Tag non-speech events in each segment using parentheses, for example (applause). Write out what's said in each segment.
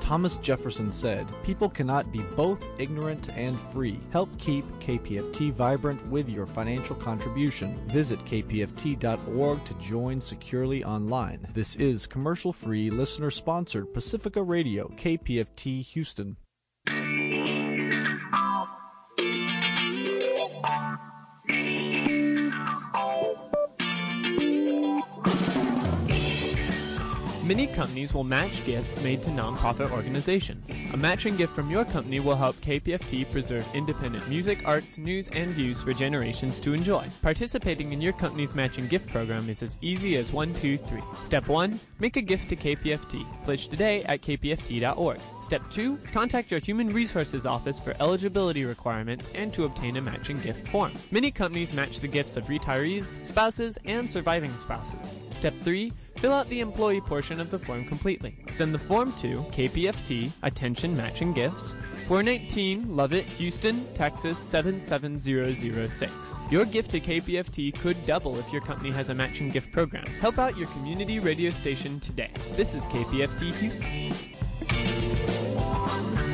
Thomas Jefferson said, People cannot be both ignorant and free. Help keep KPFT vibrant with your financial contribution. Visit kpft.org to join securely online. This is commercial free, listener sponsored Pacifica Radio, KPFT Houston. Many companies will match gifts made to nonprofit organizations. A matching gift from your company will help KPFT preserve independent music, arts, news, and views for generations to enjoy. Participating in your company's matching gift program is as easy as one, two, three. Step 1. Make a gift to KPFT. Pledge today at kpft.org. Step 2. Contact your Human Resources Office for eligibility requirements and to obtain a matching gift form. Many companies match the gifts of retirees, spouses, and surviving spouses. Step 3. Fill out the employee portion of the form completely. Send the form to KPFT, Attention Matching Gifts, 419 Lovett, Houston, Texas 77006. Your gift to KPFT could double if your company has a matching gift program. Help out your community radio station today. This is KPFT Houston. Latina.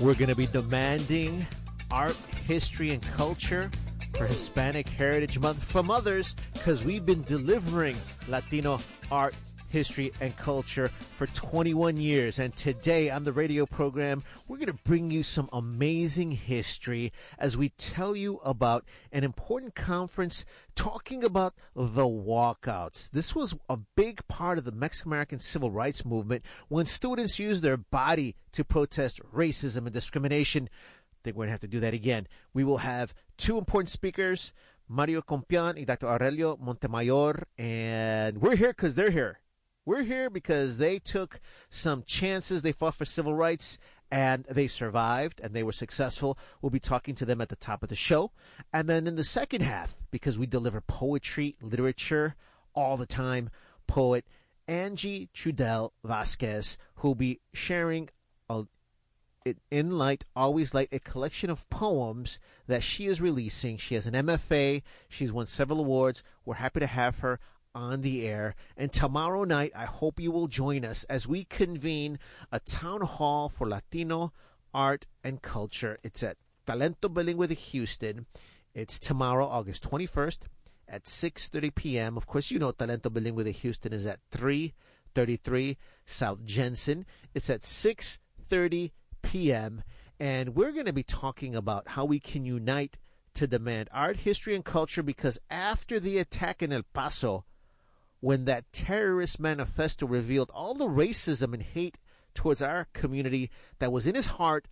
We're going to be demanding art, history, and culture for Hispanic Heritage Month from others because we've been delivering Latino art, history, and culture for 21 years. And today on the radio program, we're going to bring you some amazing history as we tell you about an important conference talking about the walkouts. This was a big part of the Mexican American civil rights movement when students used their body to protest racism and discrimination. I think we're going to have to do that again. We will have two important speakers, Mario Compean and Dr. Aurelio Montemayor, and we're here because they're here. We're here because they took some chances. They fought for civil rights and they survived and they were successful. We'll be talking to them at the top of the show. And then in the second half, because we deliver poetry, literature all the time, poet Angie Trudell Vasquez, who'll be sharing a, in light, always light, a collection of poems that she is releasing. She has an MFA. She's won several awards. We're happy to have her on the air. And tomorrow night, I hope you will join us as we convene a town hall for Latino art and culture. It's at Talento Bilingüe de Houston. It's tomorrow, August 21st at 6.30 p.m. Of course, you know Talento Bilingüe de Houston is at 333 South Jensen. It's at 6.30 p.m. And we're going to be talking about how we can unite to demand art, history, and culture because after the attack in El Paso, when that terrorist manifesto revealed all the racism and hate towards our community that was in his heart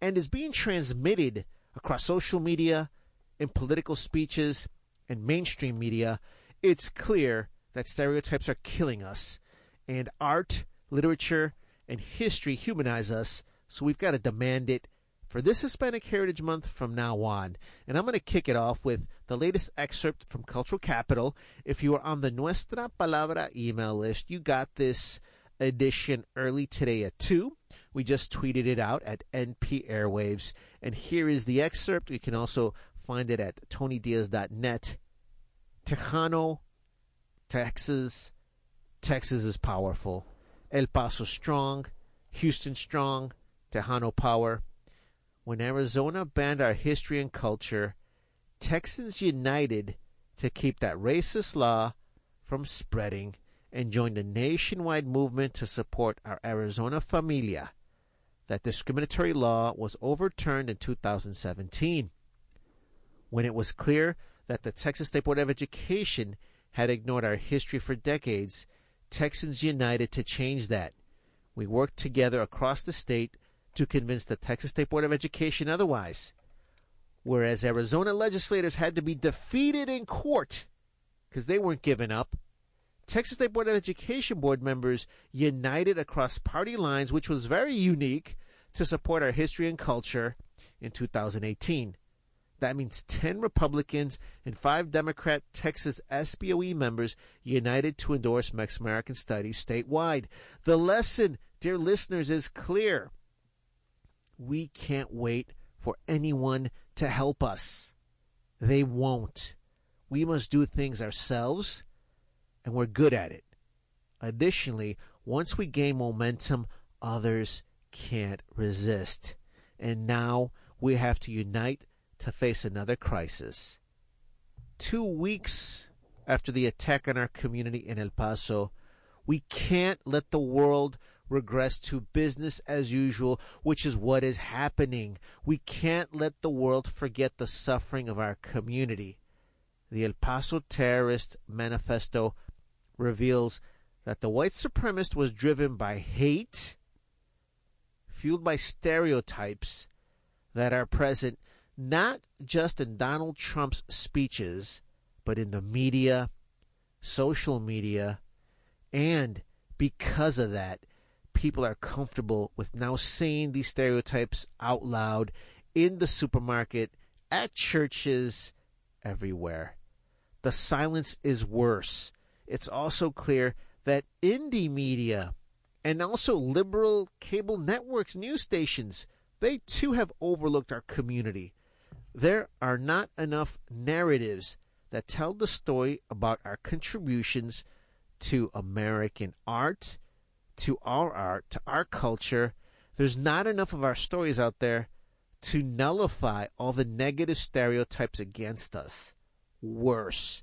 and is being transmitted across social media, in political speeches, and mainstream media, it's clear that stereotypes are killing us. And art, literature, and history humanize us, so we've got to demand it for this Hispanic Heritage Month from now on. And I'm going to kick it off with the latest excerpt from Cultural Capital. If you are on the Nuestra Palabra email list, you got this edition early today at 2. We just tweeted it out at NP Airwaves. And here is the excerpt. You can also find it at tonydiaz.net. Tejano, Texas. Texas is powerful. El Paso strong. Houston strong. Tejano power. When Arizona banned our history and culture, Texans united to keep that racist law from spreading and joined a nationwide movement to support our Arizona Familia. That discriminatory law was overturned in 2017 when it was clear that the Texas State Board of Education had ignored our history for decades. Texans united to change that. We worked together across the state to convince the Texas State Board of Education otherwise. Whereas Arizona legislators had to be defeated in court because they weren't giving up. Texas State Board of Education board members united across party lines, which was very unique to support our history and culture in 2018. That means 10 Republicans and 5 Democrat Texas SBOE members united to endorse Mexican American Studies statewide. The lesson, dear listeners, is clear we can't wait for anyone to help us. They won't. We must do things ourselves, and we're good at it. Additionally, once we gain momentum, others can't resist. And now we have to unite to face another crisis. Two weeks after the attack on our community in El Paso, we can't let the world regress to business as usual, which is what is happening. We can't let the world forget the suffering of our community. The El Paso Terrorist Manifesto reveals that the white supremacist was driven by hate, fueled by stereotypes, that are present not just in Donald Trump's speeches, but in the media, social media, and because of that, people are comfortable with now saying these stereotypes out loud in the supermarket, at churches, everywhere. The silence is worse. It's also clear that indie media and also liberal cable networks, news stations, they too have overlooked our community. There are not enough narratives that tell the story about our contributions to American art, to our art, to our culture. There's not enough of our stories out there to nullify all the negative stereotypes against us. Worse,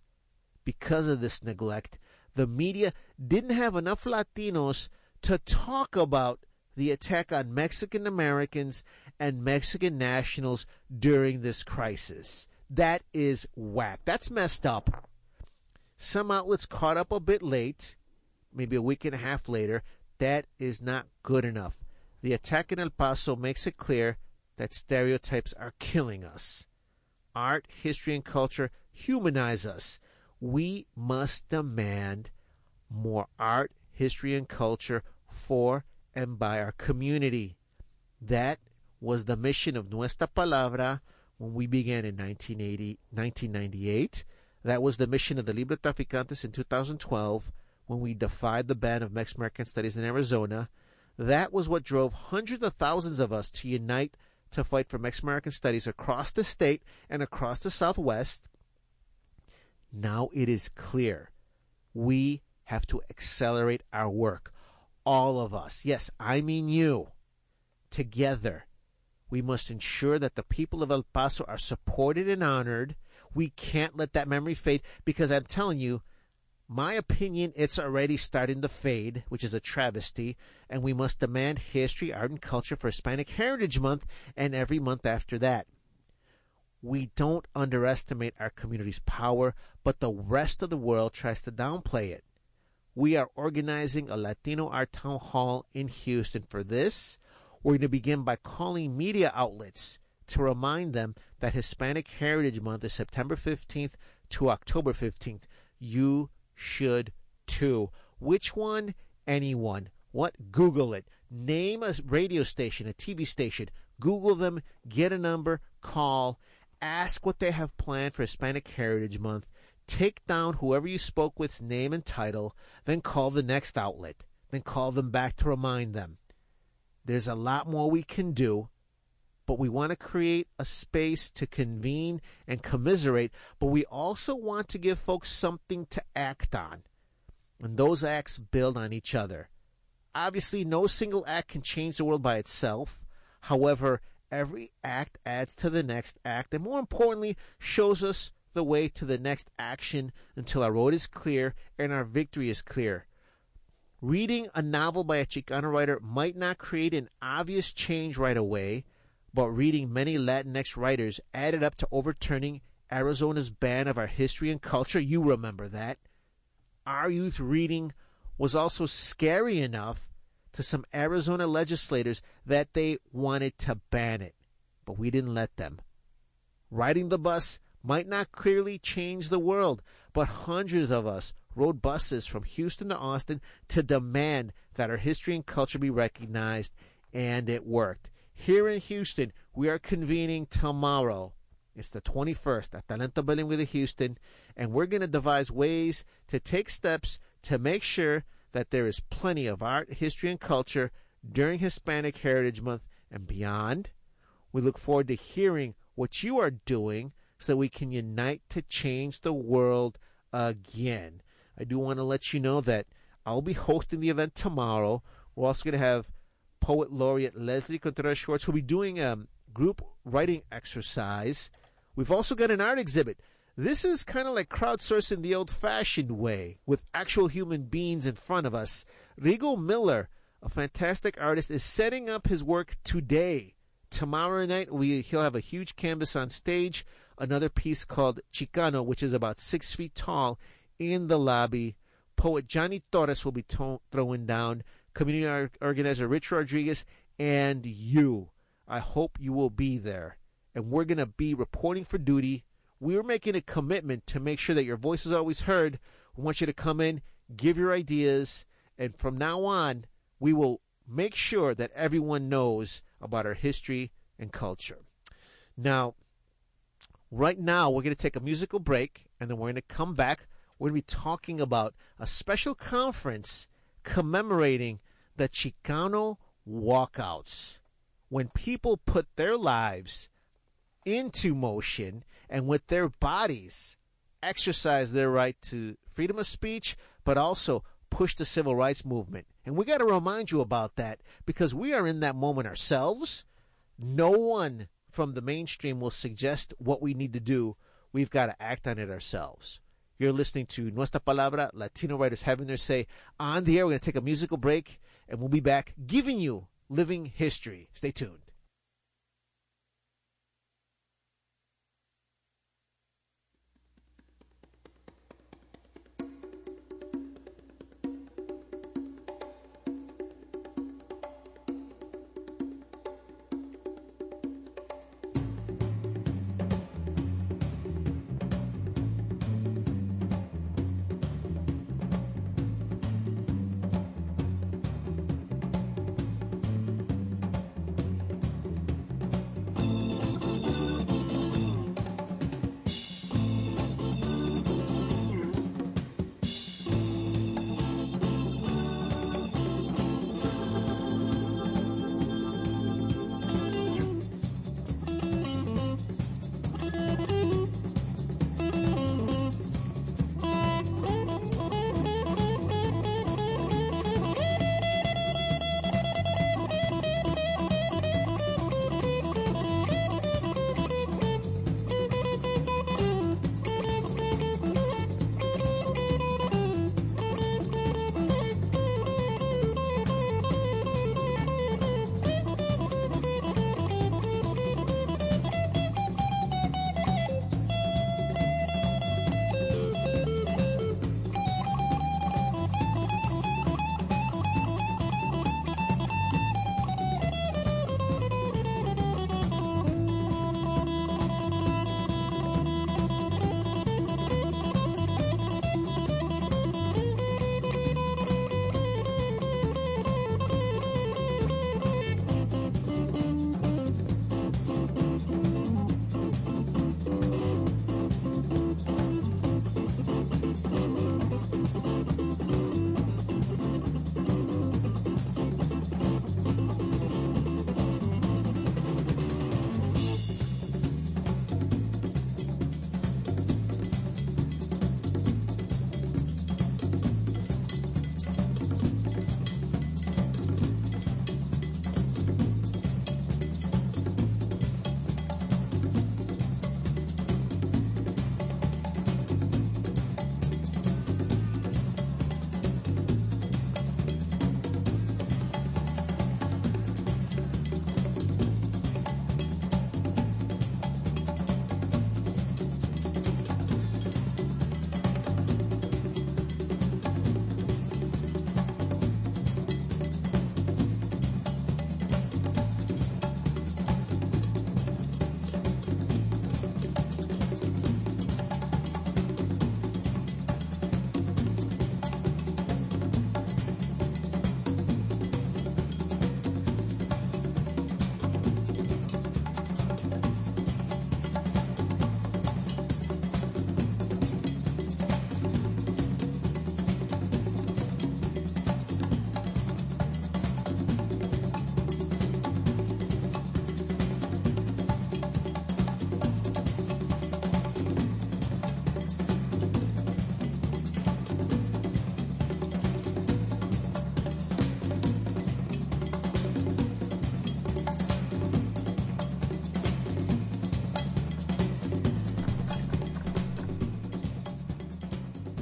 because of this neglect, the media didn't have enough Latinos to talk about the attack on Mexican Americans and Mexican nationals during this crisis. That is whack. That's messed up. Some outlets caught up a bit late, maybe a week and a half later. That is not good enough. The attack in El Paso makes it clear that stereotypes are killing us. Art, history, and culture humanize us. We must demand more art, history, and culture for and by our community. That was the mission of Nuestra Palabra when we began in 1980, 1998. That was the mission of the Librotraficantes in 2012 when we defied the ban of Mexican American studies in Arizona. That was what drove hundreds of thousands of us to unite to fight for Mexican American studies across the state and across the Southwest. Now it is clear we have to accelerate our work. All of us, yes, I mean you, together we must ensure that the people of El Paso are supported and honored. We can't let that memory fade because I'm telling you, my opinion, it's already starting to fade, which is a travesty, and we must demand history, art, and culture for Hispanic Heritage Month and every month after that. We don't underestimate our community's power, but the rest of the world tries to downplay it. We are organizing a Latino Art Town Hall in Houston for this. We're going to begin by calling media outlets to remind them that Hispanic Heritage Month is September 15th to October 15th. You should too. Which one? Anyone. What? Google it. Name a radio station, a TV station. Google them, get a number, call, ask what they have planned for Hispanic Heritage Month, take down whoever you spoke with's name and title, then call the next outlet, then call them back to remind them. There's a lot more we can do, but we want to create a space to convene and commiserate, but we also want to give folks something to act on. And those acts build on each other. Obviously, no single act can change the world by itself. However, every act adds to the next act, and more importantly, shows us the way to the next action until our road is clear and our victory is clear. Reading a novel by a Chicano writer might not create an obvious change right away, but reading many Latinx writers added up to overturning Arizona's ban of our history and culture. You remember that. Our youth reading was also scary enough to some Arizona legislators that they wanted to ban it, but we didn't let them. Riding the bus might not clearly change the world, but hundreds of us rode buses from Houston to Austin to demand that our history and culture be recognized, and it worked. Here in Houston, we are convening tomorrow. It's the 21st at Talento with Houston, and we're going to devise ways to take steps to make sure that there is plenty of art, history, and culture during Hispanic Heritage Month and beyond. We look forward to hearing what you are doing so we can unite to change the world again. I do want to let you know that I'll be hosting the event tomorrow. We're also going to have poet laureate Leslie Contreras Schwartz, who'll be doing a group writing exercise. We've also got an art exhibit. This is kind of like crowdsourcing the old fashioned way with actual human beings in front of us. Rigo Miller, a fantastic artist, is setting up his work today. Tomorrow night, we, he'll have a huge canvas on stage, another piece called Chicano, which is about six feet tall in the lobby. Poet Johnny Torres will be to- throwing down, community organizer Rich Rodriguez, and you. I hope you will be there. And we're going to be reporting for duty. We're making a commitment to make sure that your voice is always heard. We want you to come in, give your ideas, and from now on, we will make sure that everyone knows about our history and culture. Now, right now, we're going to take a musical break, and then we're going to come back. We're going to be talking about a special conference commemorating the Chicano walkouts. When people put their lives into motion and with their bodies exercise their right to freedom of speech, but also push the civil rights movement. And we got to remind you about that because we are in that moment ourselves. No one from the mainstream will suggest what we need to do. We've got to act on it ourselves. You're listening to Nuestra Palabra, Latino writers having their say on the air. We're going to take a musical break and we'll be back giving you living history. Stay tuned.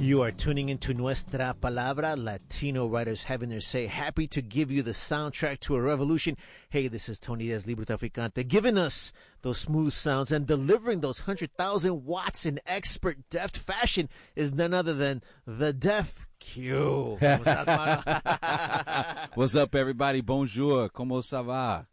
You are tuning into Nuestra Palabra, Latino writers having their say. Happy to give you the soundtrack to a revolution. Hey, this is Tony Diaz Librotraficante, giving us those smooth sounds and delivering those 100,000 watts in expert deft fashion is none other than the Deaf Q. (laughs) (laughs) What's up, everybody? Bonjour. Como ça va?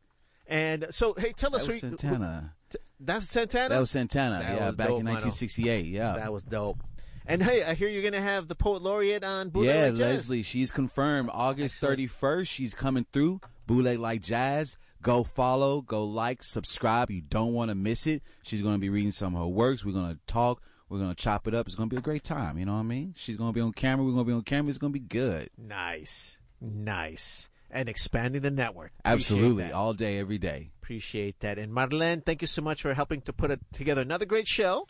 And so, hey, tell us. That was who, who- Santana. that's Santana. That was Santana. That yeah, was back dope, in Mano. 1968. Yeah. That was dope. And hey, I hear you're gonna have the poet laureate on. Bootleg yeah, Like Jazz. Leslie, she's confirmed August 31st. She's coming through. Bootleg like jazz. Go follow, go like, subscribe. You don't want to miss it. She's going to be reading some of her works. We're going to talk. We're going to chop it up. It's going to be a great time. You know what I mean? She's going to be on camera. We're going to be on camera. It's going to be good. Nice, nice, and expanding the network. Appreciate Absolutely. that. All day, every day. Appreciate that. And Marlene, thank you so much for helping to put it together. Another great show.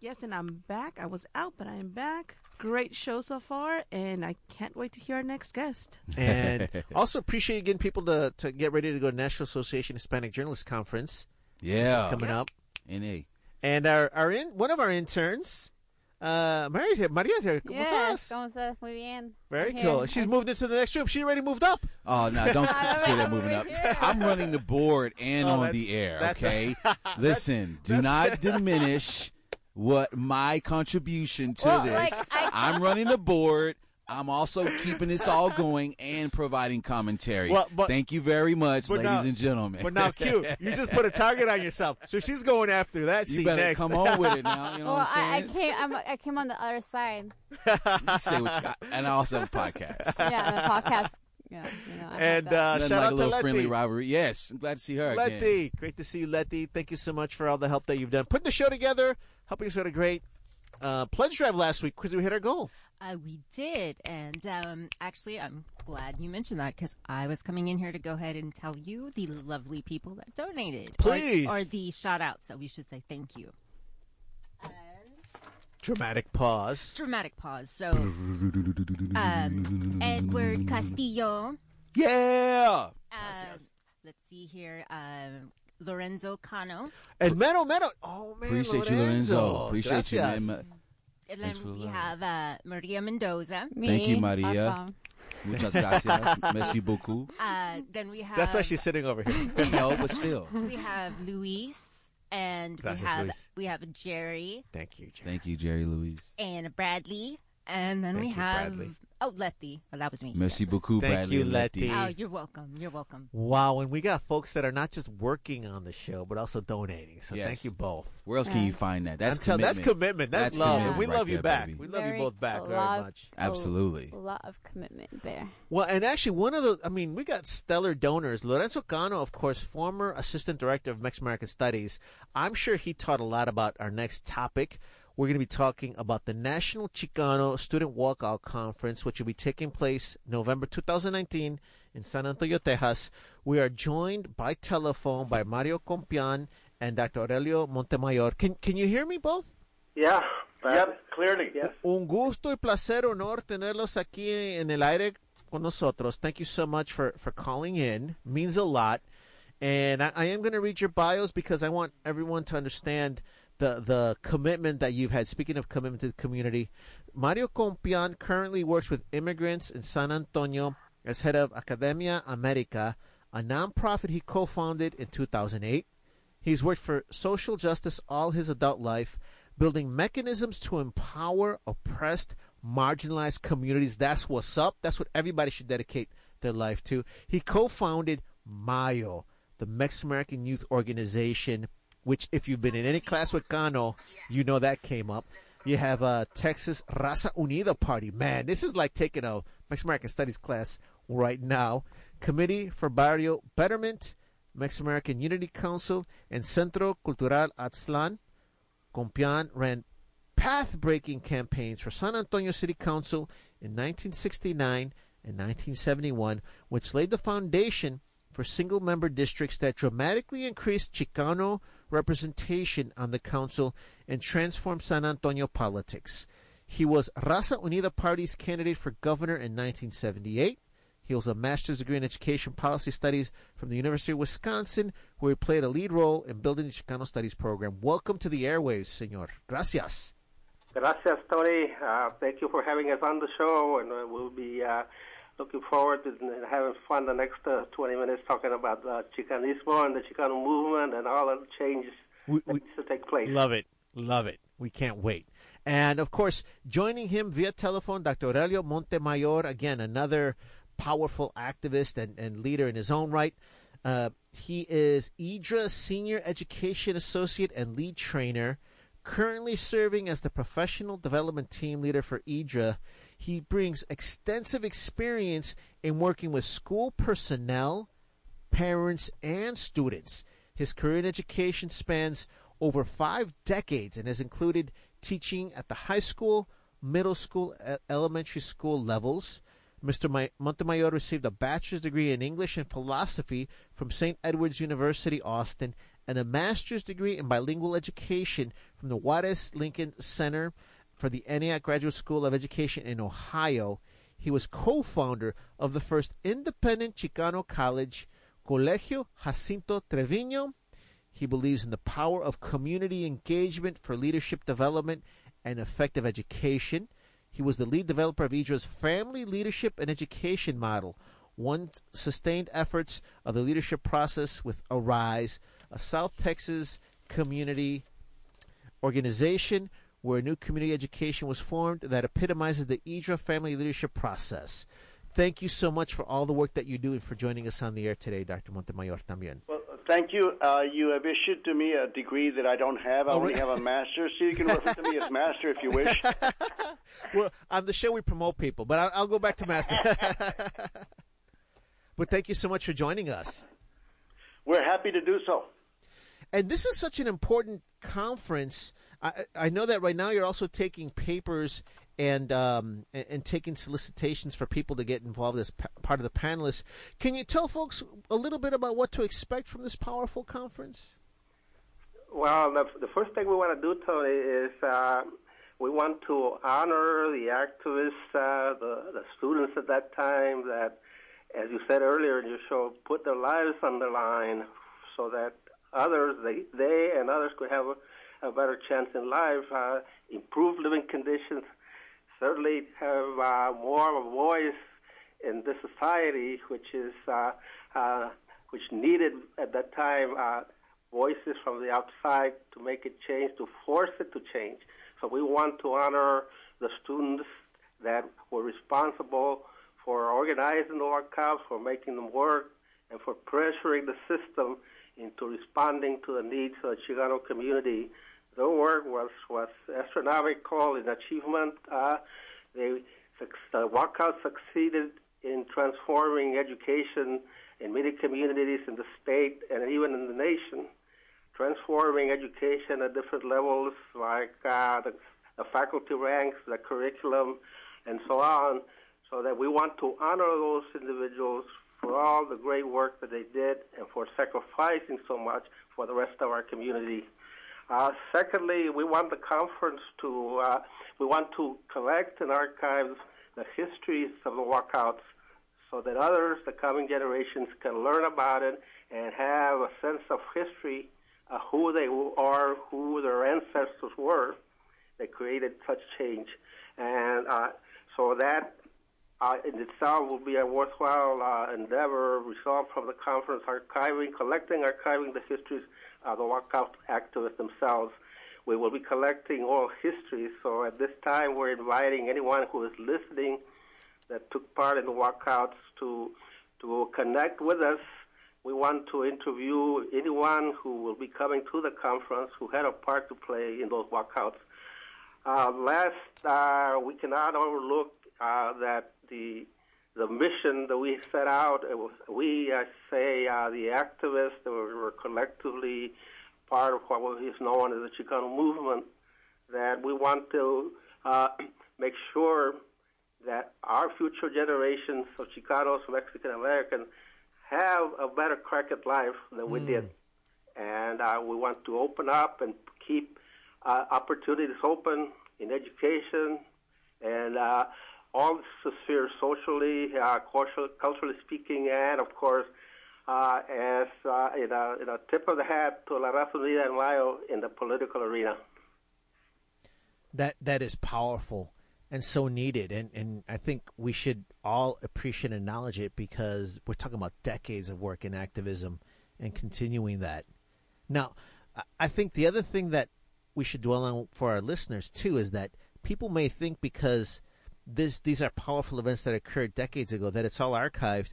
Yes, and I'm back. I was out, but I'm back. Great show so far, and I can't wait to hear our next guest. And (laughs) also appreciate getting people to, to get ready to go to National Association Hispanic Journalists Conference Yeah. coming up. NA. And our, our in, one of our interns, uh, Maria's here. Maria's here. ¿Cómo Yes, estás? ¿cómo estás? Muy bien. Very I'm here. cool. She's moved into the next room. She already moved up. Oh no! Don't I'm say that moving up. here. I'm running the board and Oh, on the air. that's- Okay, (laughs) listen. Do not (laughs) diminish what my contribution to Well, this. like, I- I'm running the board. I'm also keeping this all going and providing commentary. Well, but- Thank you very much, ladies now- and gentlemen. But now, Q, you just put a target on yourself. So she's going after that you seat better next. come on with it now. You know Well, what I, I I'm saying? came. I'm, I came on the other side. You say what you, and I also have a podcast. Yeah, the podcast. Yeah, you know. And uh, shout like out a little to friendly Letty. rivalry. Yes, I'm glad to see her again. Letty, great to see you, Letty. Thank you so much for all the help that you've done. Putting the show together, helping us out a great uh, pledge drive last week because we hit our goal. Uh, we did, and um, actually, I'm glad you mentioned that because I was coming in here to go ahead and tell you the lovely people that donated, Or- Please. or, the shout outs. So we should say thank you. Dramatic pause. Dramatic pause. So, (laughs) um, Edward Castillo. Yeah. Uh, let's see here. Um, Lorenzo Cano. And Mero Mero. Oh, man. Appreciate you, Lorenzo. Appreciate Gracias. you, man. And then we the have uh, Maria Mendoza. Me, Thank you, Maria. awesome. Muchas gracias. (laughs) Merci beaucoup. Uh, then we have. That's why she's sitting over here. (laughs) No, but still. We have Luis, and Gracias, we have Luis. we have Jerry Thank you, Jerry. Thank you, Jerry Louise. and Bradley, and then we Thank you, have Bradley. Oh Letty. Oh, that was me. Merci yes. beaucoup, Thank Bradley. you, and Letty. Oh, you're welcome. You're welcome. Wow, and we got folks that are not just working on the show, but also donating. So Yes. thank you both. Where else can you find that? That's I'm tell- commitment. that's commitment. That's, That's love. commitment And we right love you there, back. baby. We love you both back very lot- much. Absolutely. A lot of commitment there. Well, and actually, one of the, I mean, we got stellar donors. Lorenzo Cano, of course, former assistant director of Mexican American Studies. I'm sure he taught a lot about our next topic. We're going to be talking about the National Chicano Student Walkout Conference, which will be taking place November 2019 in San Antonio, Texas. We are joined by telephone by Mario Compean and Dr. Aurelio Montemayor. Can, can you hear me both? Yeah. Yep, clearly, yes. Un gusto y placer, honor tenerlos aquí en el aire con nosotros. Thank you so much for, for calling in. Means a lot. And I, I am going to read your bios because I want everyone to understand the, the commitment that you've had. Speaking of commitment to the community, Mario Compean currently works with immigrants in San Antonio as head of Academia America, a nonprofit he co-founded in 2008. He's worked for social justice all his adult life, building mechanisms to empower oppressed, marginalized communities. That's what's up. That's what everybody should dedicate their life to. He co-founded Mayo, the Mexican American Youth Organization, which if you've been in any class with Cano, you know that came up. You have a Texas Raza Unida party. Man, this is like taking a Mexican American Studies class right now. Committee for Barrio Betterment, Mexican American Unity Council, and Centro Cultural Aztlan. Compean ran path-breaking campaigns for San Antonio City Council in 1969 and 1971, which laid the foundation for single-member districts that dramatically increased Chicano representation on the council and transformed San Antonio politics. He was Raza Unida Party's candidate for governor in 1978. He holds a master's degree in education policy studies from the University of Wisconsin, where he played a lead role in building the Chicano Studies program. Welcome to the airwaves, senor. Gracias. Gracias, Tony. Uh, thank you for having us on the show, and uh, we'll be uh, looking forward to having fun the next uh, 20 minutes talking about uh, Chicanismo and the Chicano movement and all of the changes We- that we- needs to take place. Love it. Love it. We can't wait. And of course, joining him via telephone, Dr. Aurelio Montemayor, again, another powerful activist and, and leader in his own right. Uh, he is IDRA Senior Education Associate and Lead Trainer, currently serving as the Professional Development Team Leader for IDRA. He brings extensive experience in working with school personnel, parents, and students. His career in education spans over five decades and has included teaching at the high school, middle school, elementary school levels. Mr. Montemayor received a bachelor's degree in English and philosophy from St. Edward's University, Austin, and a master's degree in bilingual education from the Juarez Lincoln Center for the Antioch Graduate School of Education in Ohio. He was co founder of the first independent Chicano college, Colegio Jacinto Treviño. He believes in the power of community engagement for leadership development and effective education. He was the lead developer of IDRA's family leadership and education model, one sustained efforts of the leadership process with Arise, a South Texas community organization where a new community education was formed that epitomizes the IDRA family leadership process. Thank you so much for all the work that you do and for joining us on the air today, Dr. Montemayor también. Well, thank you. Uh, you have issued to me a degree that I don't have. I oh, only have a master's, so you can refer to me as master if you wish. (laughs) well, on the show we promote people, but I'll, I'll go back to master. (laughs) but thank you so much for joining us. We're happy to do so. And this is such an important conference. I, I know that right now you're also taking papers and, um, and, and taking solicitations for people to get involved as p- part of the panelists. Can you tell folks a little bit about what to expect from this powerful conference? Well, the, the first thing we want to do, Tony, is uh, we want to honor the activists, uh, the, the students at that time that, as you said earlier in your show, put their lives on the line so that others, they, they and others could have a, a better chance in life, uh, improve living conditions, certainly have uh, more of a voice in this society, which is uh, uh, which needed at that time uh, voices from the outside to make it change, to force it to change. So we want to honor the students that were responsible for organizing the walkouts, for making them work, and for pressuring the system into responding to the needs of the Chicano community. Their work was, was astronomical in achievement. Uh, they, the walkout succeeded in transforming education in many communities in the state and even in the nation, transforming education at different levels like uh, the, the faculty ranks, the curriculum, and so on, so that we want to honor those individuals for all the great work that they did and for sacrificing so much for the rest of our community. Uh, secondly, we want the conference to uh, we want to collect and archive the histories of the walkouts so that others, the coming generations, can learn about it and have a sense of history, who they are, who their ancestors were that created such change. And uh, so that uh, in itself will be a worthwhile uh, endeavor, result from the conference, archiving, collecting, archiving the histories of the walkout activists themselves. We will be collecting oral histories, so at this time we're inviting anyone who is listening that took part in the walkouts to to connect with us. We want to interview anyone who will be coming to the conference who had a part to play in those walkouts. Uh, last, uh, we cannot overlook uh, that the the mission that we set out, was, we I say uh, the activists that were, were, collectively part of what is known as the Chicano movement, that we want to uh, (clears throat) make sure that our future generations of Chicanos, Mexican Americans, have a better crack at life than we mm. did. And uh, we want to open up and keep uh, opportunities open in education and uh, all spheres, socially, uh, culturally, speaking, and of course, uh, as uh, in, a, in a tip of the hat to La Raza Unida en Mayo in the political arena. That that is powerful and so needed, and and I think we should all appreciate and acknowledge it because we're talking about decades of work in activism and continuing that. Now, I think the other thing that we should dwell on for our listeners too is that people may think because this these are powerful events that occurred decades ago that it's all archived.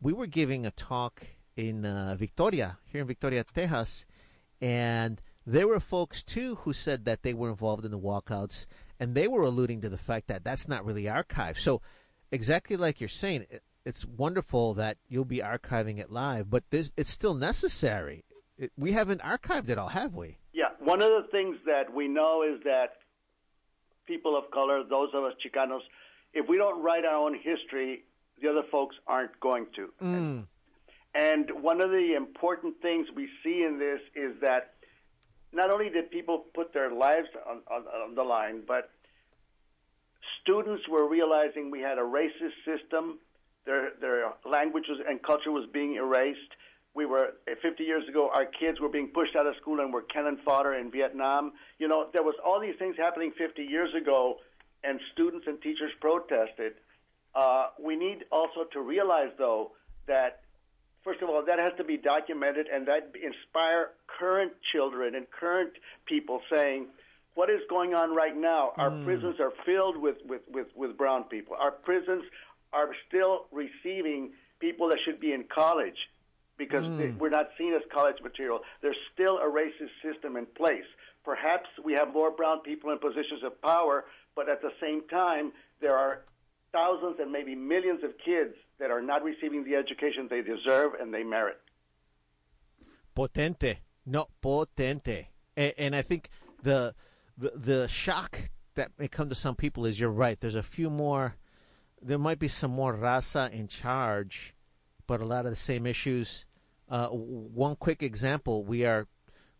We were giving a talk in uh, Victoria, here in Victoria, Texas, and there were folks too who said that they were involved in the walkouts, and they were alluding to the fact that that's not really archived. So, exactly like you're saying, it, it's wonderful that you'll be archiving it live, but it's still necessary. It, we haven't archived it all, have we? Yeah, one of the things that we know is that people of color, those of us Chicanos, if we don't write our own history, the other folks aren't going to. Mm. And one of the important things we see in this is that not only did people put their lives on, on, on the line, but students were realizing we had a racist system. Their their languages and culture was being erased. We were 50 years ago. Our kids were being pushed out of school and were cannon fodder in Vietnam. You know, there was all these things happening 50 years ago, and students and teachers protested. Uh, we need also to realize, though, that first of all, that has to be documented and that inspire current children and current people saying, what is going on right now? Our Mm. prisons are filled with, with, with, with brown people. Our prisons are still receiving people that should be in college because Mm. they, we're not seen as college material. There's still a racist system in place. Perhaps we have more brown people in positions of power, but at the same time, there are thousands and maybe millions of kids that are not receiving the education they deserve and they merit. Potente. No, potente. And, and I think the, the the shock that may come to some people is you're right. There's a few more. There might be some more raza in charge, but a lot of the same issues. Uh, one quick example: we are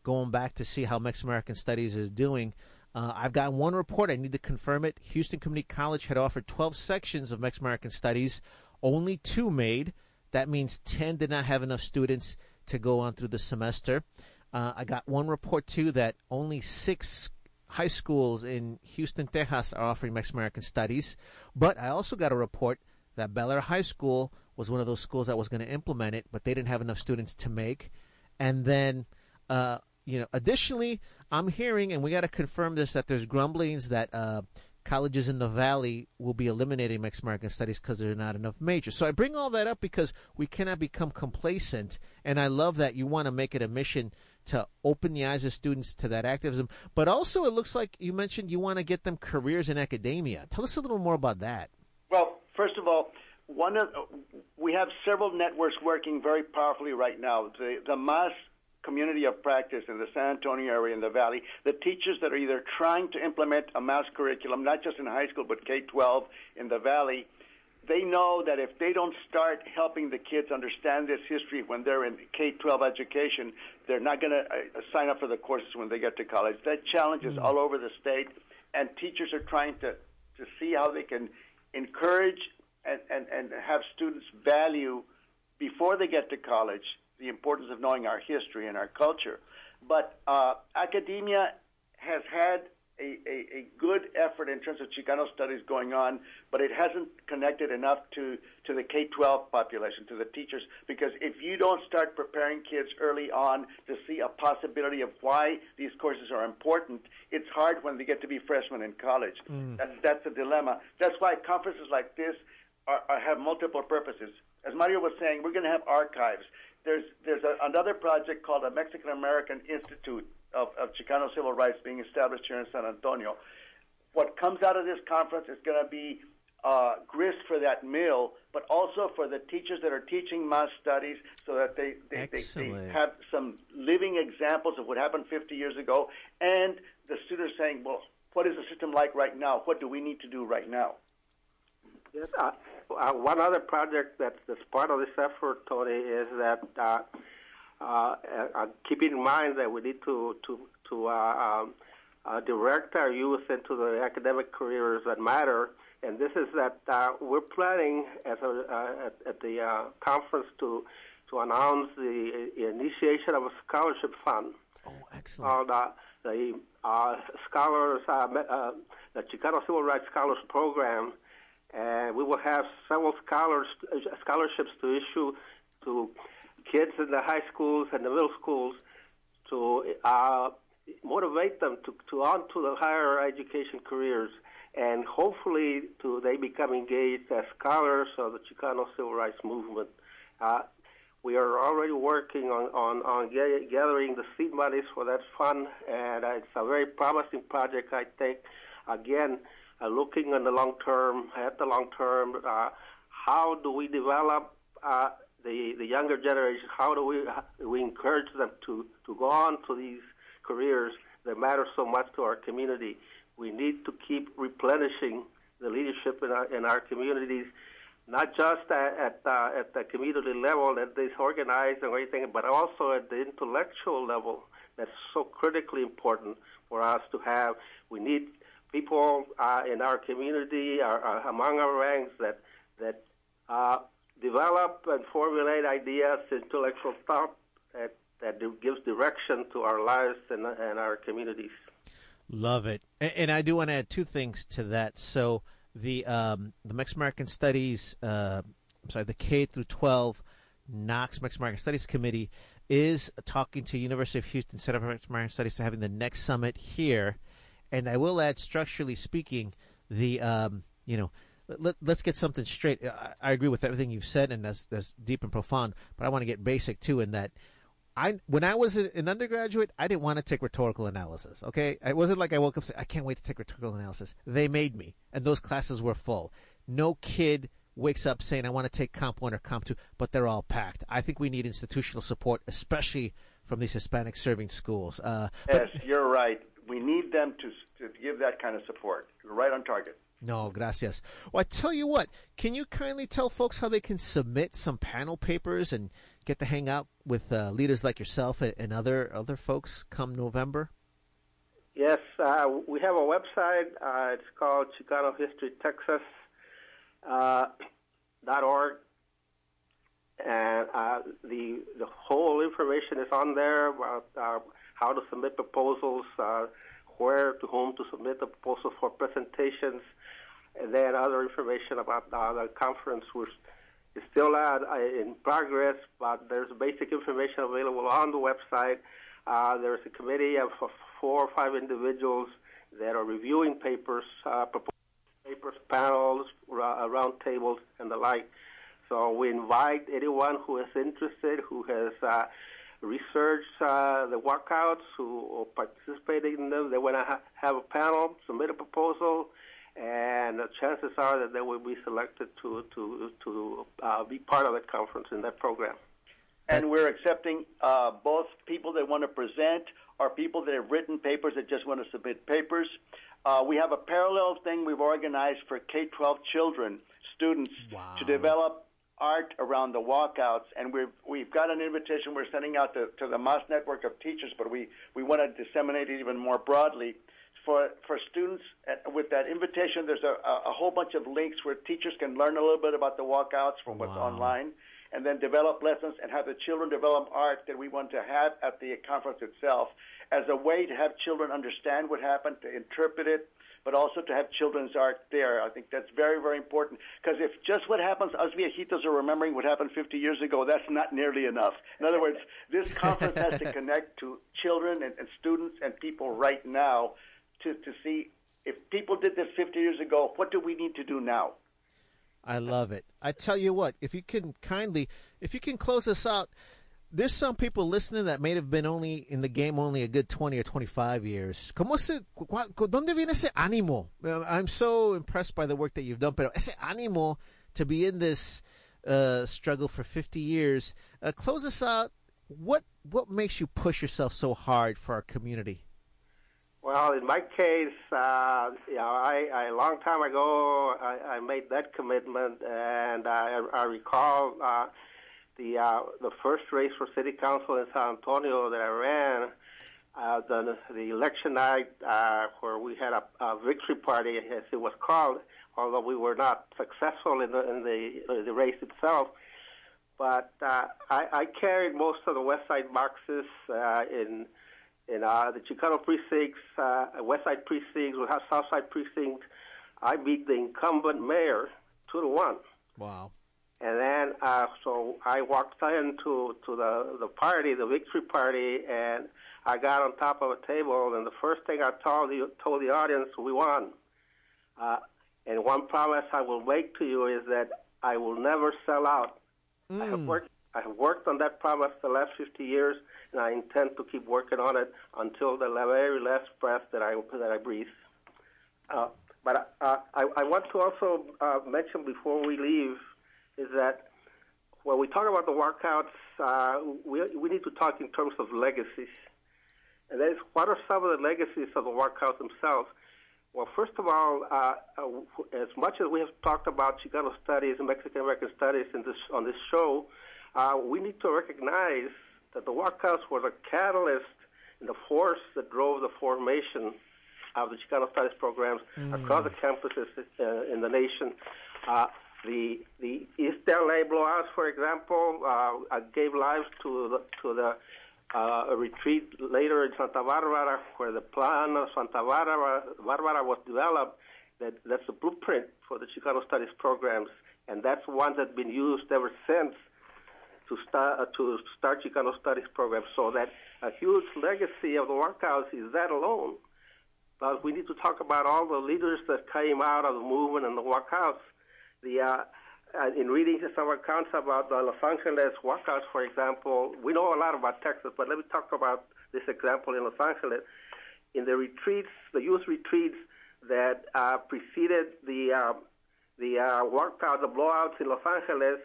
going back to see how Mexican American Studies is doing. Uh, I've got one report. I need to confirm it. Houston Community College had offered 12 sections of Mexican American Studies. Only two made. That means 10 did not have enough students to go on through the semester. Uh, I got one report too that only six high schools in Houston, Texas are offering Mexican American Studies. But I also got a report that Bel Air High School was one of those schools that was going to implement it, but they didn't have enough students to make. And then, uh, you know, additionally, I'm hearing, and we got to confirm this, that there's grumblings that uh, colleges in the valley will be eliminating Mexican American Studies because there are not enough majors. So I bring all that up because we cannot become complacent, and I love that you want to make it a mission to open the eyes of students to that activism. But also, it looks like you mentioned you want to get them careers in academia. Tell us a little more about that. Well, first of all, one of we have several networks working very powerfully right now. The the MAS community of practice in the San Antonio area in the valley, the teachers that are either trying to implement a MAS curriculum, not just in high school but K-12 in the valley, they know that if they don't start helping the kids understand this history when they're in K-12 education, they're not going to uh, sign up for the courses when they get to college. That challenge is all over the state, and teachers are trying to to see how they can encourage and, and, and have students value before they get to college the importance of knowing our history and our culture. But uh, academia has had a, a, a good effort in terms of Chicano studies going on, but it hasn't connected enough to, to the K 12 population, to the teachers, because if you don't start preparing kids early on to see a possibility of why these courses are important, it's hard when they get to be freshmen in college. Mm. That's, that's a dilemma. That's why conferences like this are, are, have multiple purposes. As Mario was saying, we're going to have archives. There's, there's a, another project called the Mexican American Institute of, of Chicano Civil Rights being established here in San Antonio. What comes out of this conference is going to be uh, grist for that mill, but also for the teachers that are teaching MAS studies so that they, they, they, they have some living examples of what happened 50 years ago, and the students saying, well, what is the system like right now? What do we need to do right now? Yes, uh, uh, one other project that's, that's part of this effort, Tony, is that uh, uh, uh, keeping in mind that we need to to to uh, um, uh, direct our youth into the academic careers that matter, and this is that uh, we're planning as a, uh, at, at the uh, conference to to announce the initiation of a scholarship fund. Oh, excellent! Uh, the uh, scholars, uh, uh, the Chicano Civil Rights Scholars Program and we will have several scholars scholarships to issue to kids in the high schools and the middle schools to uh, motivate them to, to on to the higher education careers and hopefully to they become engaged as scholars of the Chicano civil rights movement. Uh, we are already working on on, on ga- gathering the seed monies for that fund, and uh, it's a very promising project. I think. Again, uh, looking in the long term, at the long term, uh, how do we develop uh, the the younger generation? How do we we encourage them to to go on to these careers that matter so much to our community? We need to keep replenishing the leadership in our in our communities not just at at, uh, at the community level that is organized and everything, but also at the intellectual level. That's so critically important for us to have. We need people uh, in our community, are, among our ranks, that that uh, develop and formulate ideas, intellectual thought that that gives direction to our lives and, and our communities. Love it, and, and I do want to add two things to that. So the um, the Mexican American Studies, uh, I'm sorry, the K through 12 NACCS Mexican American Studies Committee is talking to University of Houston Center for Mexican American Studies to having the next summit here, and I will add, structurally speaking, the um, you know. Let, us get something straight. I, I agree with everything you've said, and that's that's deep and profound. But I want to get basic too, in that I when I was an undergraduate, I didn't want to take rhetorical analysis. Okay, it wasn't like I woke up saying I can't wait to take rhetorical analysis. They made me, and those classes were full. No kid wakes up saying I want to take Comp One or Comp Two, but they're all packed. I think we need institutional support, especially from these Hispanic serving schools. Uh, yes, you're right. We need them to to give that kind of support. You're right on target. No, gracias. Well, I tell you what, can you kindly tell folks how they can submit some panel papers and get to hang out with uh, leaders like yourself and other other folks come November? Yes, uh, we have a website. Uh, it's called Chicano History Texas uh, dot org, and uh, the the whole information is on there about uh, how to submit proposals, where to whom to submit the proposals for presentations, and then other information about the conference. which is still uh, in progress, but there's basic information available on the website. Uh, there's a committee of four or five individuals that are reviewing papers, uh, papers, panels, uh, round and the like. So we invite anyone who is interested, who has uh, researched uh, the workouts, who participated in them. They want to ha- have a panel, submit a proposal, and the chances are that they will be selected to to to uh, be part of that conference in that program. And we're accepting uh, both people that want to present or people that have written papers that just want to submit papers. Uh, we have a parallel thing we've organized for K-12 children, students, wow. to develop art around the walkouts, and we've we've got an invitation we're sending out to, to the MAS network of teachers, but we we want to disseminate it even more broadly for for students uh, with that invitation. There's a, a whole bunch of links where teachers can learn a little bit about the walkouts from what's wow. online, and then develop lessons and have the children develop art that we want to have at the conference itself as a way to have children understand what happened, to interpret it, but also to have children's art there. I think that's very, very important because if just what happens, us viejitos are remembering what happened 50 years ago, that's not nearly enough. In other words, this conference has to connect to children and, and students and people right now to, to see if people did this 50 years ago, what do we need to do now? I love it. I tell you what, if you can kindly, if you can close us out, there's some people listening that may have been only in the game only a good 20 or 25 years. ¿Cómo se, ¿Dónde viene ese ánimo? I'm so impressed by the work that you've done, pero ese ánimo to be in this uh, struggle for 50 years. Uh, close us out. What what makes you push yourself so hard for our community? Well, in my case, uh, you know, I, I a long time ago I, I made that commitment, and I, I recall uh, the uh, the first race for city council in San Antonio that I ran. Uh, the the election night uh, where we had a, a victory party, as it was called, although we were not successful in the in the, the race itself. But uh, I, I carried most of the West Side boxes uh, in in uh, the Chicano precincts, uh, West Side precincts, we have South Side precincts. I beat the incumbent mayor two to one. Wow. And then, uh, so I walked into to the the party, the victory party, and I got on top of a table. And the first thing I told the told the audience, we won. Uh, and one promise I will make to you is that I will never sell out. Mm. I have worked I have worked on that promise the last 50 years, and I intend to keep working on it until the very last breath that I that I breathe. Uh, but uh, I, I want to also uh, mention before we leave is that when we talk about the walkouts, uh, we, we need to talk in terms of legacies. And that is, what are some of the legacies of the walkouts themselves? Well, first of all, uh, uh, as much as we have talked about Chicano studies and Mexican American studies in this, on this show, uh, we need to recognize that the walkouts were the catalyst and the force that drove the formation of the Chicano studies programs Mm. across the campuses uh, in the nation. The the East LA blowouts, for example, uh, uh, gave life to the, to the uh, retreat later in Santa Barbara, where the plan of Santa Barbara, Barbara was developed. That that's the blueprint for the Chicano studies programs, and that's one that's been used ever since to start uh, to start Chicano studies programs. So that a huge legacy of the workouts is that alone. But we need to talk about all the leaders that came out of the movement and the workouts. The uh, uh, in reading some accounts about the Los Angeles workouts, for example, we know a lot about Texas, but let me talk about this example in Los Angeles. In the retreats, the youth retreats that uh, preceded the uh, the uh, workout, the blowouts in Los Angeles,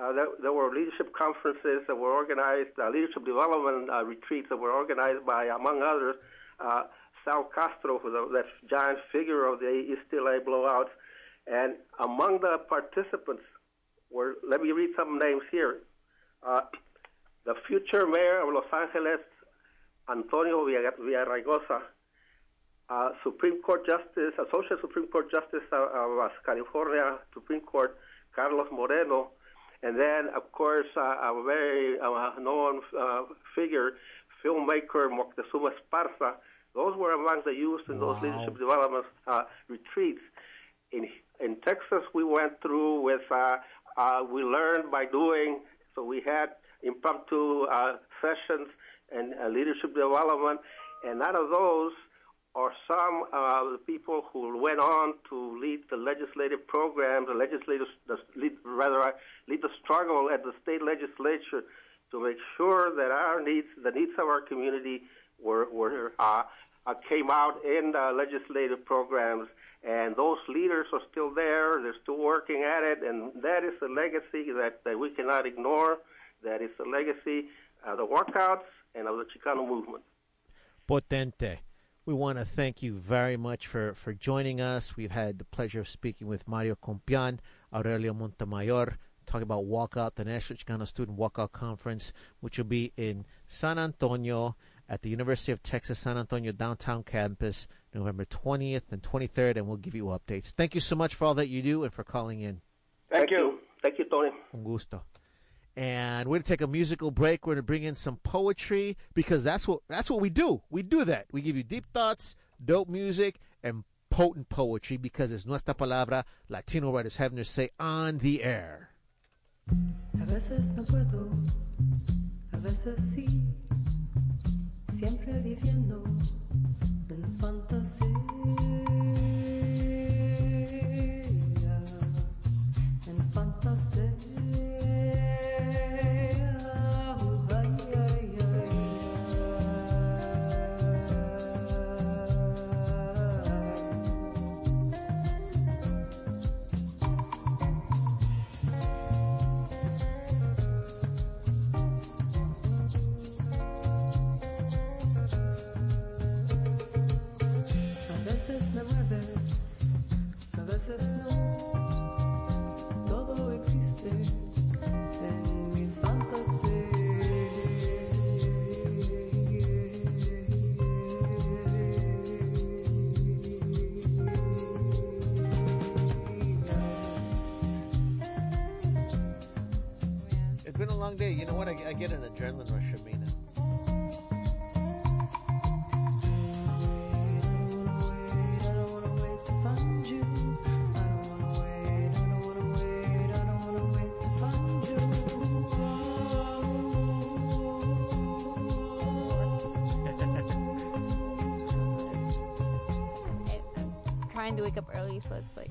uh, there, there were leadership conferences that were organized, uh, leadership development uh, retreats that were organized by, among others, uh, Sal Castro, who's the, that giant figure of the East LA blowouts. And among the participants were, let me read some names here. Uh, the future mayor of Los Angeles, Antonio Villaraigosa, uh, Supreme Court Justice, Associate Supreme Court Justice of, California Supreme Court, Carlos Moreno, and then, of course, uh, a very uh, known uh, figure, filmmaker Moctezuma Esparza. Those were among the youth in those leadership development uh, retreats. In in Texas, we went through with uh, uh, we learned by doing. So we had impromptu uh, sessions and uh, leadership development, and out of those are some uh, the people who went on to lead the legislative programs, the legislative, the lead, rather lead the struggle at the state legislature to make sure that our needs, the needs of our community, were were uh, uh, came out in the legislative programs. And those leaders are still there. They're still working at it, and that is a legacy that, that we cannot ignore. That is a legacy of the workouts and of the Chicano movement. Potente. We want to thank you very much for, for joining us. We've had the pleasure of speaking with Mario Compean, Aurelio Montemayor, talking about Walkout, the National Chicano Student Walkout Conference, which will be in San Antonio at the University of Texas San Antonio downtown campus, November 20th and 23rd, and we'll give you updates. Thank you so much for all that you do and for calling in. Thank, you. Thank you, Tony. Un gusto. And we're gonna take a musical break. We're gonna bring in some poetry because that's what that's what we do. We do that. We give you deep thoughts, dope music, and potent poetry because it's nuestra palabra. Latino writers having their say on the air. A veces no puedo, a veces sí, siempre viviendo en fantasía, get an adrenaline rush, Amina. (laughs) trying to wake up early, so it's like,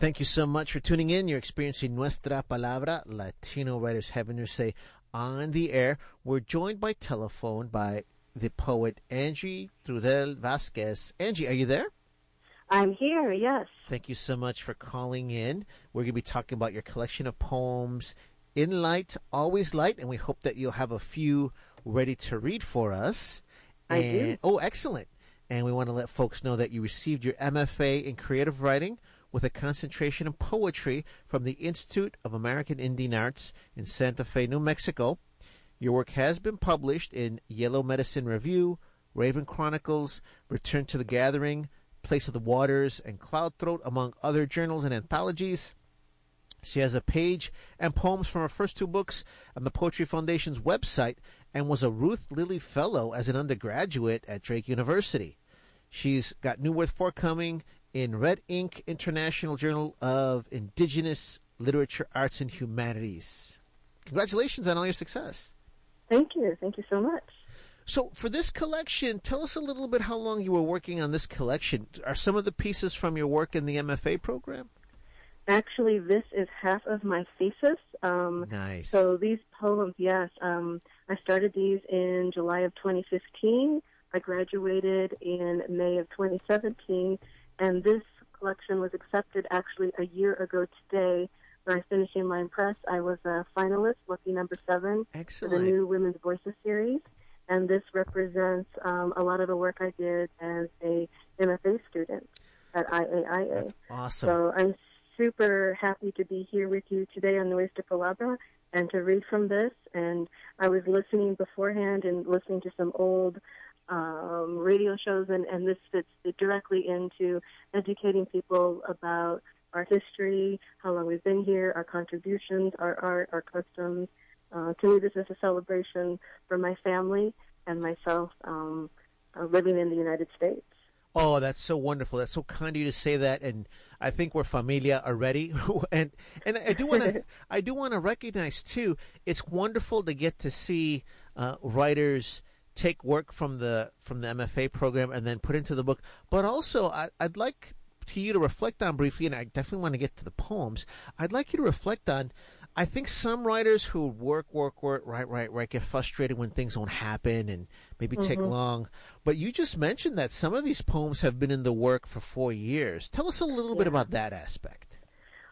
Thank you so much for tuning in. You're experiencing Nuestra Palabra, Latino Writers Heaven to Say on the air. We're joined by telephone by the poet Angie Trudell Vasquez. Angie, are you there? I'm here, yes. Thank you so much for calling in. We're going to be talking about your collection of poems, In Light, Always Light, and we hope that you'll have a few ready to read for us. I and, do. Oh, excellent. And we want to let folks know that you received your MFA in creative writing with a concentration in poetry from the Institute of American Indian Arts in Santa Fe, New Mexico. Your work has been published in Yellow Medicine Review, Raven Chronicles, Return to the Gathering, Place of the Waters, and Cloud Throat, among other journals and anthologies. She has a page and poems from her first two books on the Poetry Foundation's website and was a Ruth Lilly Fellow as an undergraduate at Drake University. She's got new work forthcoming in Red Ink International Journal of Indigenous Literature, Arts, and Humanities. Congratulations on all your success. Thank you. Thank you so much. So, for this collection, tell us a little bit how long you were working on this collection. Are some of the pieces from your work in the MFA program? Actually, this is half of my thesis. Um, Nice. So these poems, yes, um, I started these in July of 2015. I graduated in May of 2017, and this collection was accepted actually a year ago today. by Finishing Line Press, I was a finalist, lucky number seven, for the new Women's Voices series, and this represents um, a lot of the work I did as a MFA student at IAIA. That's awesome. So I'm super happy to be here with you today on Nuestra Palabra and to read from this. And I was listening beforehand and listening to some old um, radio shows, and, and this fits directly into educating people about our history, how long we've been here, our contributions, our art, our customs. Uh, to me, this is a celebration for my family and myself um, uh, living in the United States. Oh, that's so wonderful. That's so kind of you to say that, and I think we're familia already. (laughs) and and I do want to (laughs) I do want to recognize too. It's wonderful to get to see uh, writers take work from the from the MFA program and then put into the book. But also, I, I'd like to you to reflect on briefly, and I definitely want to get to the poems. I'd like you to reflect on. I think some writers who work, work, work, right, right, right, get frustrated when things don't happen and maybe take Mhm. long. But you just mentioned that some of these poems have been in the work for four years. Tell us a little bit about that aspect.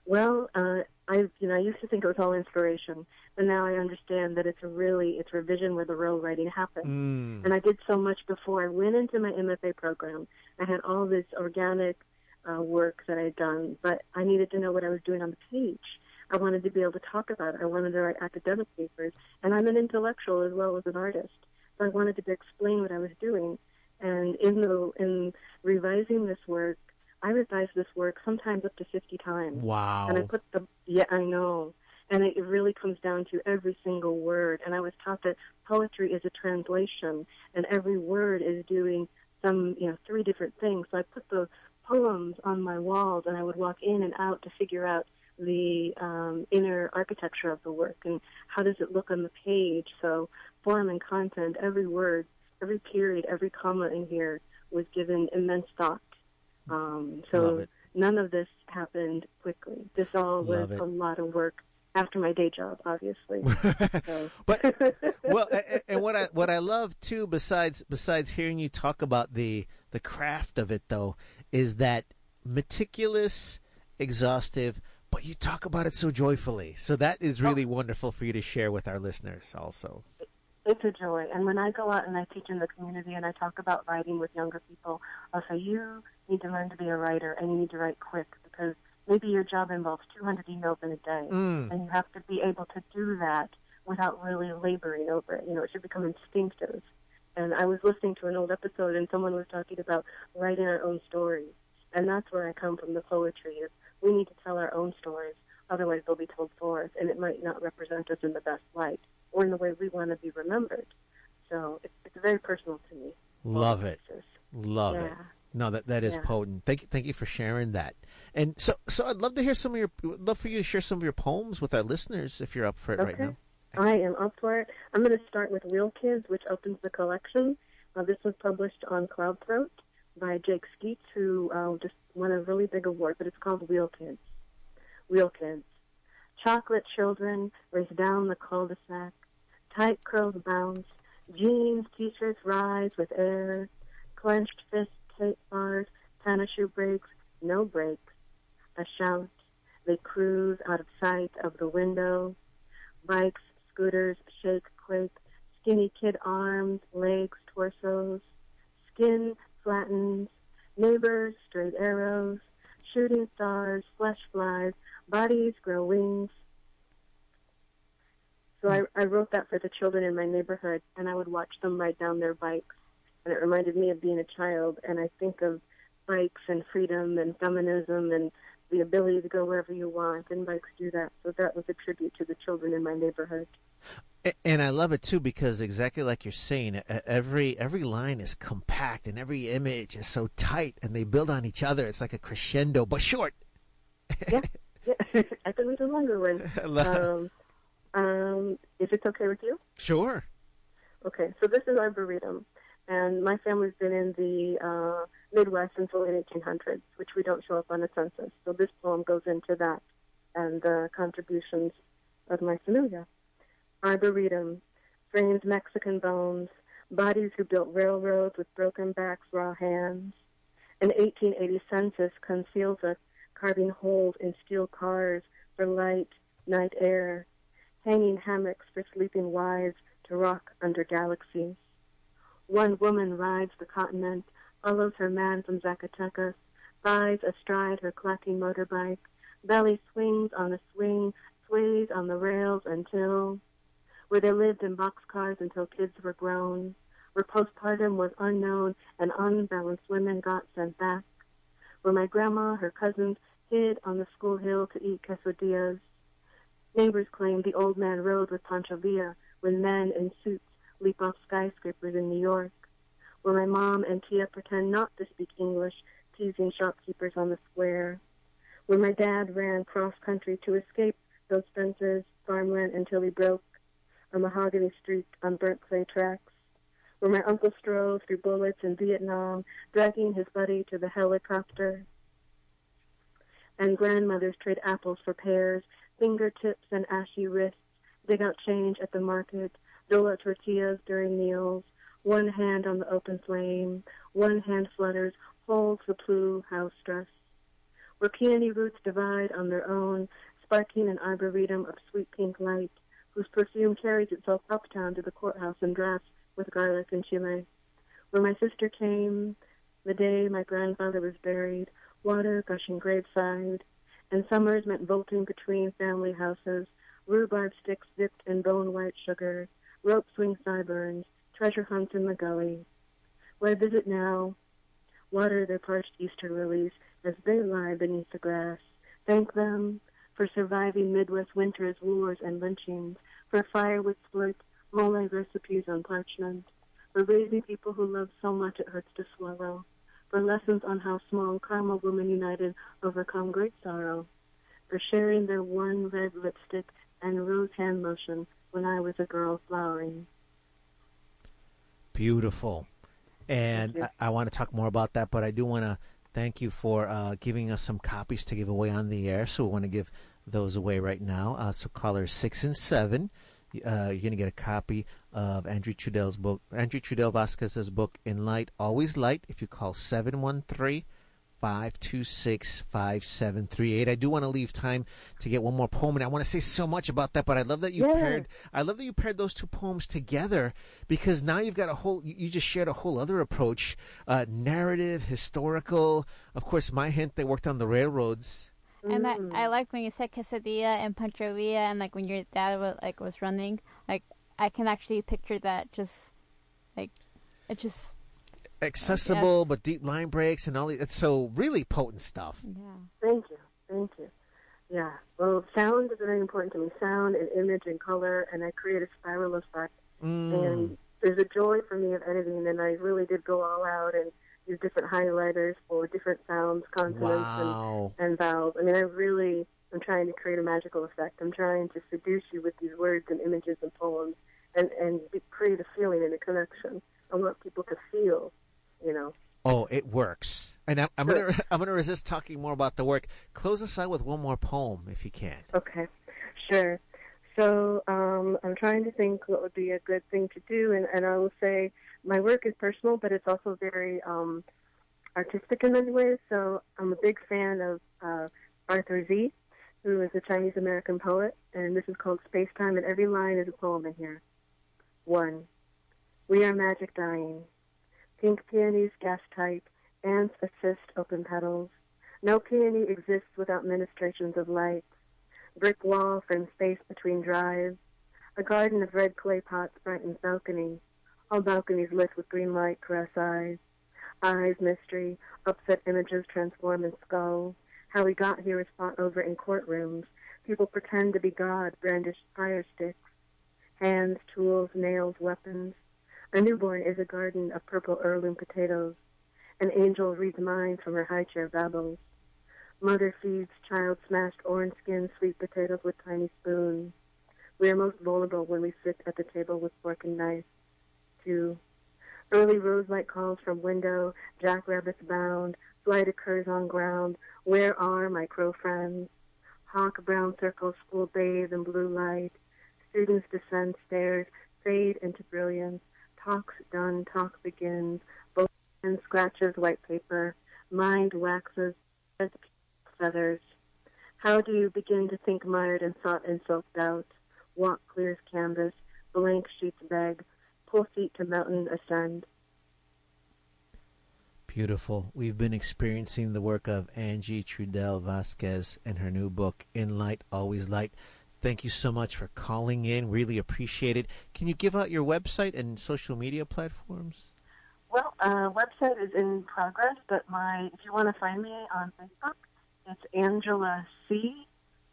Well, uh, I you know I used to think it was all inspiration, but now I understand that it's a really it's revision where the real writing happens. Mm. And I did so much before I went into my MFA program. I had all this organic uh, work that I had done, but I needed to know what I was doing on the page. I wanted to be able to talk about it. I wanted to write academic papers, and I'm an intellectual as well as an artist. So I wanted to explain what I was doing. And in the in revising this work, I revised this work sometimes up to 50 times. Wow. And I put the yeah, I know. And it, really comes down to every single word. And I was taught that poetry is a translation, and every word is doing some, you know, three different things. So I put the poems on my walls, and I would walk in and out to figure out the um, inner architecture of the work and how does it look on the page. So form and content, every word, every period, every comma in here was given immense thought. Um, so none of this happened quickly. This all was a lot of work after my day job, obviously. (laughs) (laughs) but (laughs) well, and what I what I love too, besides besides hearing you talk about the the craft of it, though, is that meticulous, exhaustive, but you talk about it so joyfully. So that is oh. really wonderful for you to share with our listeners, also. It's a joy. And when I go out and I teach in the community and I talk about writing with younger people, I'll say, you need to learn to be a writer and you need to write quick because maybe your job involves 200 emails in a day. Mm. And you have to be able to do that without really laboring over it. You know, it should become instinctive. And I was listening to an old episode and someone was talking about writing our own stories. And that's where I come from the poetry is we need to tell our own stories. Otherwise they'll be told for us and it might not represent us in the best light or in the way we want to be remembered. So it's, it's very personal to me. Love it, love it. No, that that is Yeah. potent. Thank you, thank you for sharing that. And so, so I'd love to hear some of your, love for you to share some of your poems with our listeners if you're up for it right Okay. now. I am up for it. I'm going to start with Real Kids, which opens the collection. Uh, this was published on Cloud Throat. by Jake Skeets, who uh, just won a really big award, but it's called Wheel Kids. Wheel Kids. Chocolate children race down the cul-de-sac. Tight curls bounce. Jeans, t-shirts rise with air. Clenched fists, tape bars, tennis shoe breaks, no brakes. A shout. They cruise out of sight of the window. Bikes, scooters, shake, quake. Skinny kid arms, legs, torsos. Skin flattens. Neighbors, straight arrows. Shooting stars, flesh flies. Bodies grow wings. So I, I wrote that for the children in my neighborhood, and I would watch them ride down their bikes. And it reminded me of being a child, and I think of bikes and freedom and feminism and the ability to go wherever you want, and bikes do that. So that was a tribute to the children in my neighborhood. And I love it too because exactly like you're saying, every every line is compact and every image is so tight, and they build on each other. It's like a crescendo, but short. Yeah, (laughs) (laughs) I could read a longer one. (laughs) Love- Um, um, if it's okay with you? Sure. Okay, so this is Arboretum, and my family's been in the uh, Midwest since the late 1800s, which we don't show up on the census. So this poem goes into that and the contributions of my familia. Arboretum, framed Mexican bones, bodies who built railroads with broken backs, raw hands. An 1880 census conceals us, carving holes in steel cars for light, night air, hanging hammocks for sleeping wives to rock under galaxies. One woman rides the continent, follows her man from Zacatecas, thighs astride her clacking motorbike, belly swings on a swing, sways on the rails until, where they lived in boxcars until kids were grown, where postpartum was unknown and unbalanced women got sent back, where my grandma, her cousins, hid on the school hill to eat quesadillas. Neighbors claim the old man rode with Pancho Villa when men in suits leap off skyscrapers in New York, where my mom and Tia pretend not to speak English, teasing shopkeepers on the square, where my dad ran cross country to escape those fences, farmland until he broke, a mahogany street on burnt clay tracks, where my uncle strode through bullets in Vietnam, dragging his buddy to the helicopter, and grandmothers trade apples for pears, fingertips and ashy wrists, dig out change at the market, out tortillas during meals, one hand on the open flame, one hand flutters, holds the blue house dress. Where peony roots divide on their own, sparking an arboretum of sweet pink light, whose perfume carries itself uptown to the courthouse and drafts with garlic and chile. Where my sister came, the day my grandfather was buried, water gushing graveside, and summers meant vaulting between family houses, rhubarb sticks dipped in bone white sugar, rope swing sideburns, treasure hunts in the gully. Where I visit now, water their parched Easter lilies as they lie beneath the grass. Thank them for surviving Midwest winters, wars, and lynchings, for firewood splits, mole recipes on parchment, for raising people who love so much it hurts to swallow, for lessons on how small Carmel women united overcome great sorrow, for sharing their worn red lipstick and rose hand lotion when I was a girl flowering. Beautiful. And I, I want to talk more about that, but I do want to thank you for uh, giving us some copies to give away on the air. So we want to give those away right now. Uh, so callers six and seven, uh, you're going to get a copy of Andrew Trudell's book, Andrew Trudell Vasquez's book, In Light, Always Light. If you call 713 526 5738. I do want to leave time to get one more poem, and I want to say so much about that, but I love that you Yeah. paired I love that you paired those two poems together because now you've got a whole you you just shared a whole other approach, uh, narrative, historical. Of course, my hint they worked on the railroads. And I, I liked when you said quesadilla and pancho villa, and like when your dad was like was running, like I can actually picture that just like it just accessible but deep line breaks and all the, it's so really potent stuff. yeah. Thank you. Thank you. Yeah. Well, sound is very important to me. Sound and image and color, and I create a spiral effect. Mm. And there's a joy for me of editing, and I really did go all out and use different highlighters for different sounds, consonants, Wow. and, and vowels. I mean, I really am trying to create a magical effect. I'm trying to seduce you with these words and images and poems, and and create a feeling and a connection. I want people to feel, you know, Oh, it works. And I'm, I'm gonna (laughs) I'm gonna resist talking more about the work. Close us out with one more poem, if you can. Okay, sure. So um, I'm trying to think what would be a good thing to do, and, and I will say my work is personal, but it's also very um, artistic in many ways. So I'm a big fan of uh, Arthur Sze, who is a Chinese American poet, and this is called Space Time, and every line is a poem in here. One, we are magic dying. Pink peonies gas type, ants assist open petals. No peony exists without ministrations of light. Brick wall from space between drives. A garden of red clay pots brightens balcony. All balconies lit with green light caress eyes. Eyes mystery, upset images transform in skulls. How we got here is fought over in courtrooms. People pretend to be God, brandish fire sticks. Hands, tools, nails, weapons. A newborn is a garden of purple heirloom potatoes. An angel reads minds from her high chair babbles. Mother feeds child smashed orange skin sweet potatoes with tiny spoons. We are most vulnerable when we sit at the table with fork and knife. Two. Early roselight calls from window, jackrabbits bound, flight occurs on ground. Where are my crow friends? Hawk brown circles school bathe in blue light. Students descend stairs, fade into brilliance. Talk's done, talk begins. Both hand scratches white paper. Mind waxes feathers. How do you begin to think mired and sought and self-doubt? Walk clears canvas, blank sheets beg, pull feet to mountain ascend. Beautiful. We've been experiencing the work of Angie Trudell Vasquez and her new book, In Light, Always Light. Thank you so much for calling in. Really appreciate it. Can you give out your website and social media platforms? Well, uh, website is in progress, but my if you want to find me on Facebook, it's Angela C.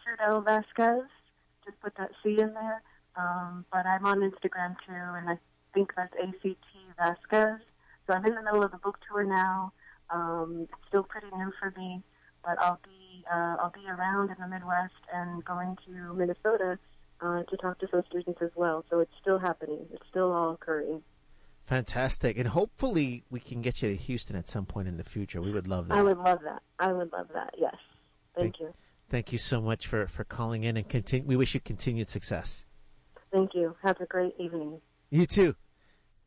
Trudell Vasquez. Just put that C in there. Um, but I'm on Instagram too, and I think that's ACT Vasquez. So I'm in the middle of the book tour now. Um, it's still pretty new for me, but I'll be uh, I'll be around in the Midwest and going to Minnesota uh, to talk to some students as well. So it's still happening. It's still all occurring. Fantastic. And hopefully we can get you to Houston at some point in the future. We would love that. I would love that. I would love that. Yes. Thank, you. Thank you so much for, for calling in and continue. We wish you continued success. Thank you. Have a great evening. You too.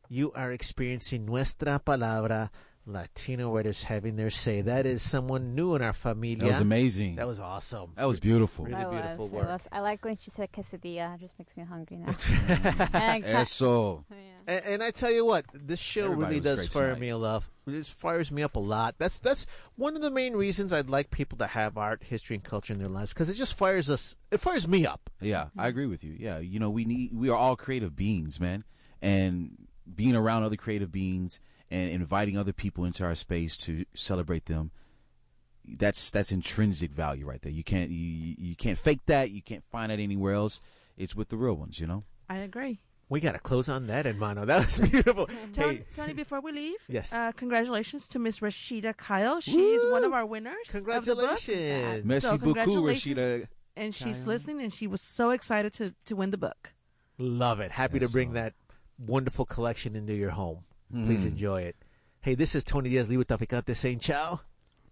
You are experiencing Nuestra Palabra, Latino writers having their say. That is someone new in our familia. That was amazing. That was awesome. That was beautiful. Really That beautiful was, it work. I like when she said quesadilla. It just makes me hungry now. (laughs) And I got- Eso. And, and I tell you what, this show Everybody really does fire tonight. me up. It fires me up a lot. That's that's one of the main reasons I'd like people to have art, history, and culture in their lives because it just fires us. It fires me up. Yeah, I agree with you. Yeah, you know, we need we are all creative beings, man, and being around other creative beings and inviting other people into our space to celebrate them. That's that's intrinsic value right there. You can't you you can't fake that. You can't find that anywhere else. It's with the real ones, you know. I agree. We got to close on that, hermano. That was (laughs) beautiful. Tony, hey, Tony, before we leave, Yes. uh, congratulations to Miss Rashida Kyle. She's one of our winners. of the book. Congratulations. Merci So beaucoup, congratulations. Rashida. And she's Kyle. listening, and she was so excited to, to win the book. Love it. Happy to bring so. that wonderful collection into your home. Please Mhm. enjoy it. Hey, this is Tony Diaz Librotraficante saying ciao.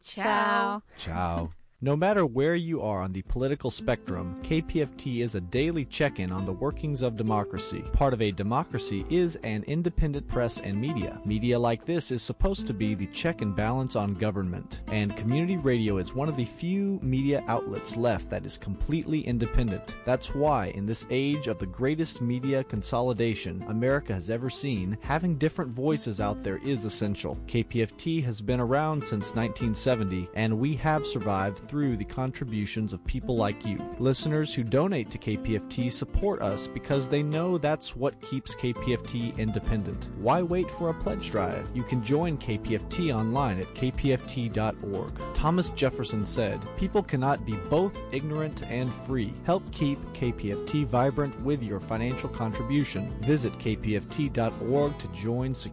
Ciao. Ciao. No matter where you are on the political spectrum, KPFT is a daily check in on the workings of democracy. Part of a democracy is an independent press and media. Media like this is supposed to be the check and balance on government. And community radio is one of the few media outlets left that is completely independent. That's why, in this age of the greatest media consolidation America has ever seen, having different voices out there is essential. KPFT has been around since 1970, and we have survived through the contributions of people like you. Listeners who donate to KPFT support us because they know that's what keeps KPFT independent. Why wait for a pledge drive? You can join KPFT online at kpft.org. Thomas Jefferson said, People cannot be both ignorant and free. Help keep KPFT vibrant with your financial contribution. Visit kpft.org to join secure